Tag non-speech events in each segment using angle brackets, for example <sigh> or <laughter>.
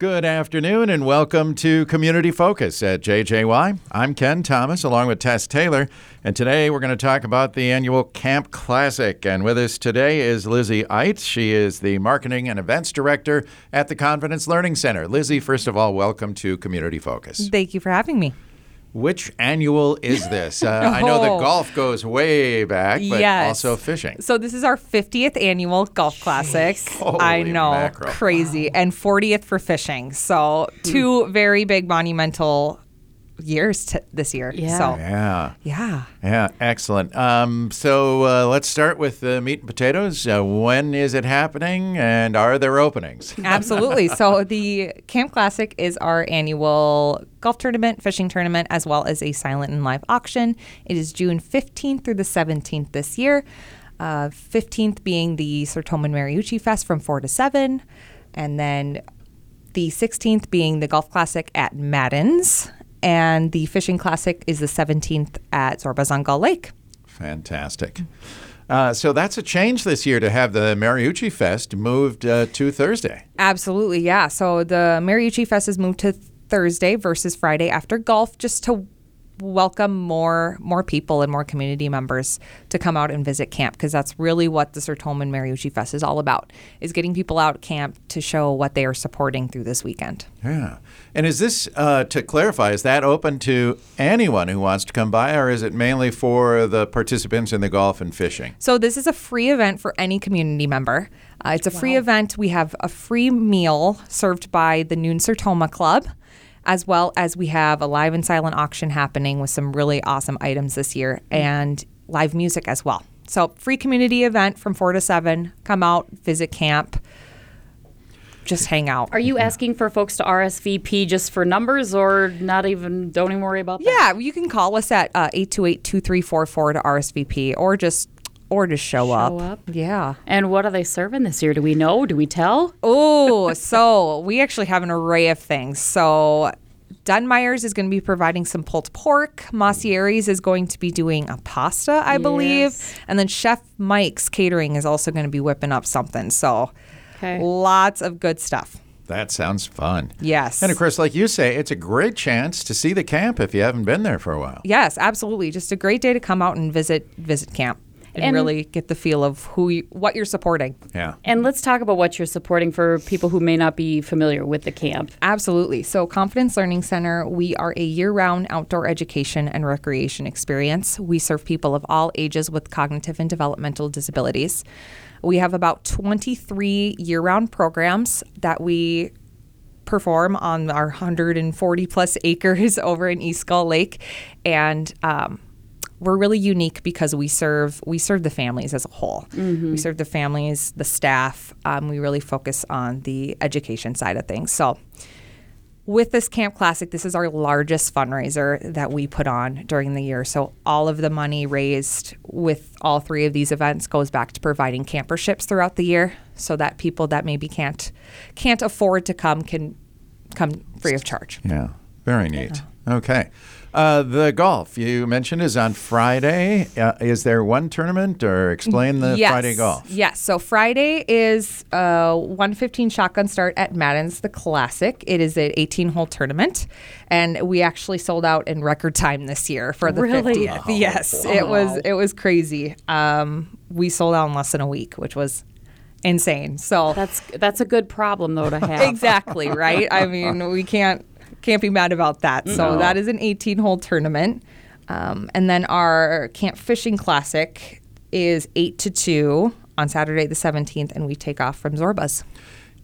Good afternoon and welcome to Community Focus at JJY. I'm Ken Thomas along with Tess Taylor, and today we're going to talk about the annual Camp Classic. And with us today is Lizzy Ayat. She is the Marketing and Events Director at the Confidence Learning Center. Lizzy, first of all, welcome to Community Focus. Thank you for having me. Which annual is <laughs> this? Uh, I know the Oh. golf goes way back, but Yes. also fishing. So this is our 50th annual golf classic. Holy I know, mackerel. crazy, and 40th for fishing. So two very big monumental years t- this year. Yeah. So Yeah. yeah. Yeah, excellent. Um, so uh, let's start with the meat and potatoes. Uh, when is it happening, and are there openings? <laughs> Absolutely. so the Camp Classic is our annual golf tournament, fishing tournament, as well as a silent and live auction. It is June 15th through the 17th this year. Uh, 15th being the Sertoman Mariucci Fest from 4 to 7. And then the 16th being the Golf Classic at Madden's. And the Fishing Classic is the 17th at Zorbaz on Gull Lake. Fantastic. Uh, so that's a change this year to have the Mariucci Fest moved uh, to Thursday. Absolutely, yeah. So the Mariucci Fest is moved to Thursday versus Friday after golf, just to welcome more more people and more community members to come out and visit camp because that's really what the Sertoman Mariucci Fest is all about is getting people out camp to show what they are supporting through this weekend. Yeah. And is this, uh, to clarify, is that open to anyone who wants to come by, or is it mainly for the participants in the golf and fishing? So this is a free event for any community member. Uh, it's a free event. We have a free meal served by the Noon Sertoma Club, as well as we have a live and silent auction happening with some really awesome items this year and live music as well. So free community event from four to seven. Come out, visit camp, just hang out. Are you asking for folks to RSVP just for numbers or not even, don't even worry about that? Yeah, you can call us at uh, 828-2344 to RSVP or just or just show, Show up. Yeah. And what are they serving this year? Do we know? Do we tell? Oh, <laughs> so we actually have an array of things. So Dunmeyer's is going to be providing some pulled pork. Massieris is going to be doing a pasta, I believe. And then Chef Mike's Catering is also going to be whipping up something. So Okay. lots of good stuff. That sounds fun. Yes. And of course, like you say, it's a great chance to see the camp if you haven't been there for a while. Yes, absolutely. Just a great day to come out and visit visit camp and, And- really get the feel of who you, what you're supporting. Yeah. And let's talk about what you're supporting for people who may not be familiar with the camp. Absolutely. So, Confidence Learning Center, we are a year round outdoor education and recreation experience. We serve people of all ages with cognitive and developmental disabilities. We have about 23 year round programs that we perform on our 140 plus <laughs> acres over in East Gull Lake. And, um, we're really unique because we serve we serve the families as a whole. We serve the families, the staff. Um, we really focus on the education side of things. So, with this Camp Classic, this is our largest fundraiser that we put on during the year. So all of the money raised with all three of these events goes back to providing camperships throughout the year, so that people that maybe can't can't afford to come can come free of charge. Yeah. Very neat. Okay. Uh, the golf you mentioned is on Friday. Uh, is there one tournament, or explain the yes. Friday golf? Yes. So Friday is uh, 115 shotgun start at Madden's the Classic. It is an 18 hole tournament, and we actually sold out in record time this year for the Really? 50th. yes, it was it was crazy. Um, we sold out in less than a week, which was insane. So That's that's a good problem though to have. <laughs> exactly right. I mean, we can't can't be mad about that. So that is an 18 hole tournament, um, and then our camp fishing classic is eight to two on Saturday the 17th, and we take off from Zorbaz.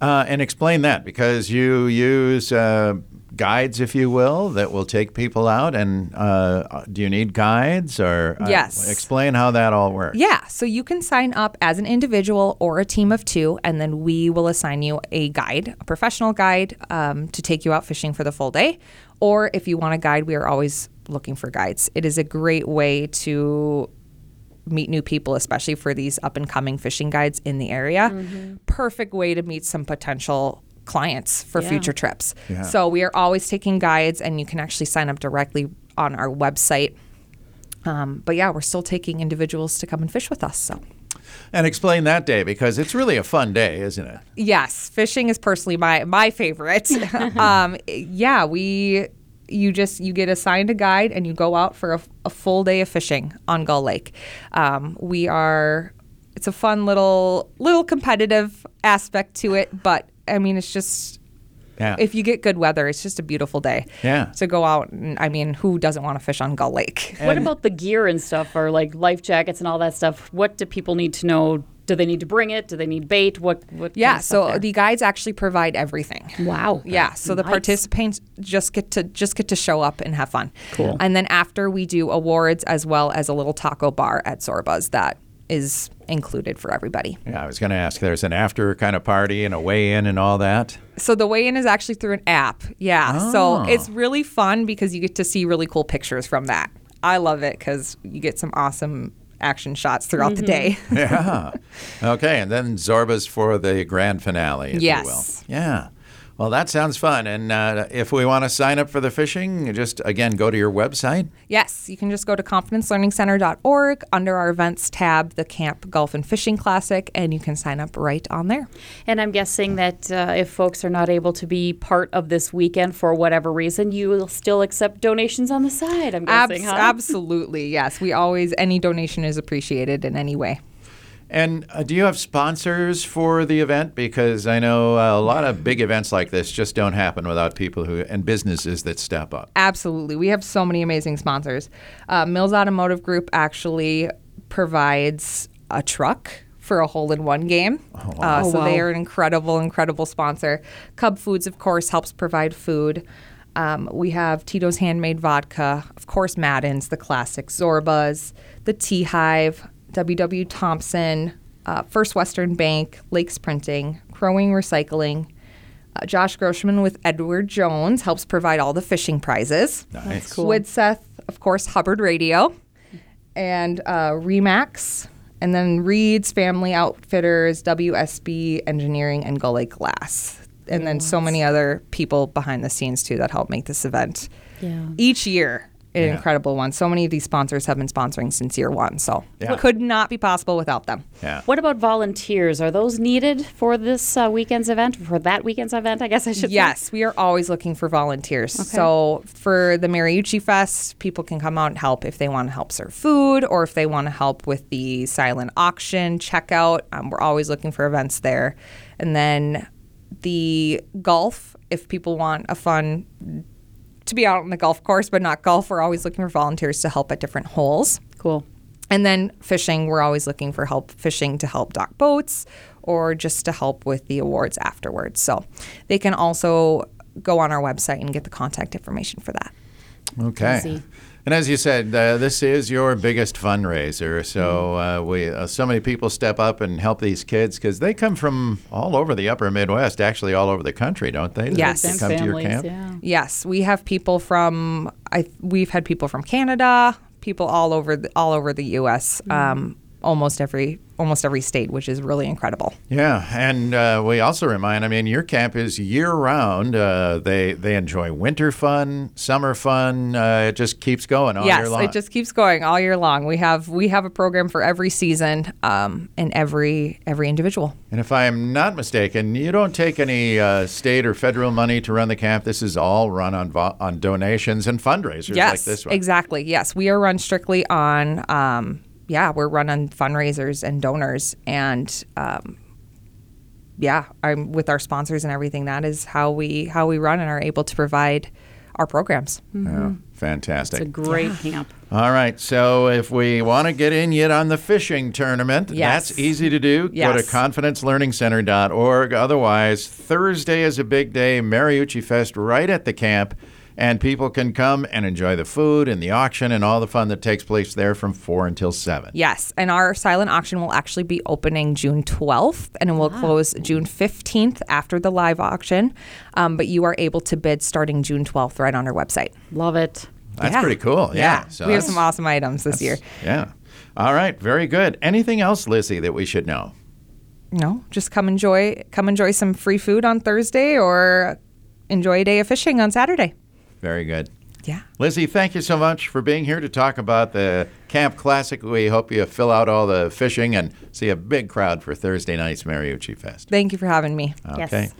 Uh, and explain that because you use uh, guides, if you will, that will take people out. And uh, do you need guides or uh, Yes. Explain how that all works. Yeah, so you can sign up as an individual or a team of two, and then we will assign you a guide, a professional guide, um, to take you out fishing for the full day. Or if you want a guide, we are always looking for guides. It is a great way to meet new people, especially for these up and coming fishing guides in the area. Perfect way to meet some potential clients for Yeah. future trips. Yeah. So we are always taking guides, and you can actually sign up directly on our website. Um, but yeah, we're still taking individuals to come and fish with us. So And explain that day because it's really a fun day, isn't it? Yes, fishing is personally my my favorite. <laughs> um, yeah, we you just you get assigned a guide and you go out for a, a full day of fishing on Gull Lake. Um, we are it's a fun little little competitive aspect to it, but I mean it's just Yeah. if you get good weather, it's just a beautiful day. Yeah. To go out and I mean, who doesn't want to fish on Gull Lake? what about the gear and stuff, or like life jackets and all that stuff? What do people need to know? Do they need to bring it? Do they need bait? What? what kind Yeah, of so there? the guides actually provide everything. wow. Yeah, so the participants just get to just get to show up and have fun. Cool. And then after we do awards as well as a little taco bar at Zorbaz that is included for everybody. yeah, I was going to ask. There's an after kind of party and a weigh in and all that. So the weigh-in is actually through an app. Yeah. Oh. So it's really fun because you get to see really cool pictures from that. I love it cuz you get some awesome action shots throughout the mm-hmm. day. <laughs> yeah. Okay, and then Zorbaz for the grand finale, if Yes. you will. Yeah. Well, that sounds fun. And uh, if we want to sign up for the fishing, just again go to your website. Yes, you can just go to confidencelearningcenter.org under our events tab, the Camp Golf and Fishing Classic, and you can sign up right on there. And I'm guessing that uh, if folks are not able to be part of this weekend for whatever reason, you will still accept donations on the side. I'm guessing, Abs- huh? Absolutely, yes. We always any donation is appreciated in any way. And uh, do you have sponsors for the event? Because I know uh, a lot of big events like this just don't happen without people who and businesses that step up. Absolutely, we have so many amazing sponsors. Uh, Mills Automotive Group actually provides a truck for a hole-in-one game. uh, Oh, so they are an incredible, incredible sponsor. Cub Foods, of course, helps provide food. Um, we have Tito's Handmade Vodka, of course, Madden's, the classic Zorbaz, the Tea Hive, WW Thompson, uh, First Western Bank, Lakes Printing, Crow Wing Recycling. Uh, Josh Groshman with Edward Jones helps provide all the fishing prizes. Nice. cool. Widseth, of course, Hubbard Radio, and uh, Remax, and then Reed's Family Outfitters, WSB Engineering, and Gully Glass. And then so many other people behind the scenes too that help make this event Yeah. each year an Yeah. incredible one. So many of these sponsors have been sponsoring since year one, so Yeah. could not be possible without them. Yeah. What about volunteers? Are those needed for this uh, weekend's event? For that weekend's event, I guess I should say? Yes, we are always looking for volunteers. So for the Mariucci Fest, people can come out and help if they want to help serve food or if they want to help with the silent auction checkout. Um, we're always looking for events there. And then the golf, if people want a fun to be out on the golf course but not golf, we're always looking for volunteers to help at different holes. Cool. And then fishing, we're always looking for help fishing to help dock boats or just to help with the awards afterwards. So they can also go on our website and get the contact information for that. Okay. Easy. And as you said, uh, this is your biggest fundraiser. So uh, we, uh, so many people step up and help these kids because they come from all over the Upper Midwest, actually all over the country, don't they? Yes. to And come to your camp. yeah. Yes, we have people from I we've had people from Canada, people all over the, all over the U.S. Um, almost every almost every state, which is really incredible. Yeah, and uh, we also remind. I mean, your camp is year round. Uh, they they enjoy winter fun, summer fun. Uh, it just keeps going all yes, year long. it just keeps going all year long. We have we have a program for every season um, and every every individual. and if I'm not mistaken, you don't take any uh, state or federal money to run the camp. This is all run on vo- on donations and fundraisers like yes, this one. exactly. Yes, we are run strictly on. Um, yeah, we're run on fundraisers and donors, and um, yeah, I'm with our sponsors and everything. That is how we how we run and are able to provide our programs. Yeah, fantastic. It's a great camp. All right. So if we want to get in yet on the fishing tournament, Yes. that's easy to do. Go to confidencelearningcenter.org. Otherwise, Thursday is a big day, Mariucci Fest right at the camp. And people can come and enjoy the food and the auction and all the fun that takes place there from 4 until 7. Yes, and our silent auction will actually be opening June 12th, and it will close June 15th after the live auction. Um, but you are able to bid starting June 12th right on our website. Love it. That's Yeah. pretty cool. Yeah. Yeah, So we have some awesome items this year. Yeah. All right. Very good. Anything else, Lizzy, that we should know? No, just come enjoy come enjoy some free food on Thursday or enjoy a day of fishing on Saturday. Very good. Yeah. Lizzy, thank you so much for being here to talk about the Camp Classic. We hope you fill out all the fishing and see a big crowd for Thursday night's Mariucci Fest. Thank you for having me. Yes. Okay.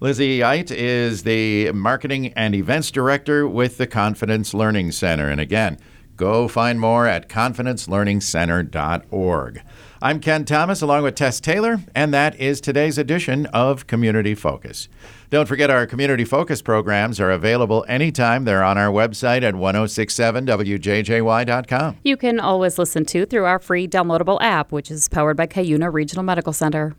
Lizzy Ayat is the Marketing and Events Director with the Confidence Learning Center. And again, go find more at confidencelearningcenter.org. I'm Ken Thomas along with Tess Taylor, and that is today's edition of Community Focus. Don't forget our Community Focus programs are available anytime. They're on our website at 1067wjjy.com. You can always listen to through our free downloadable app, which is powered by Cuyuna Regional Medical Center.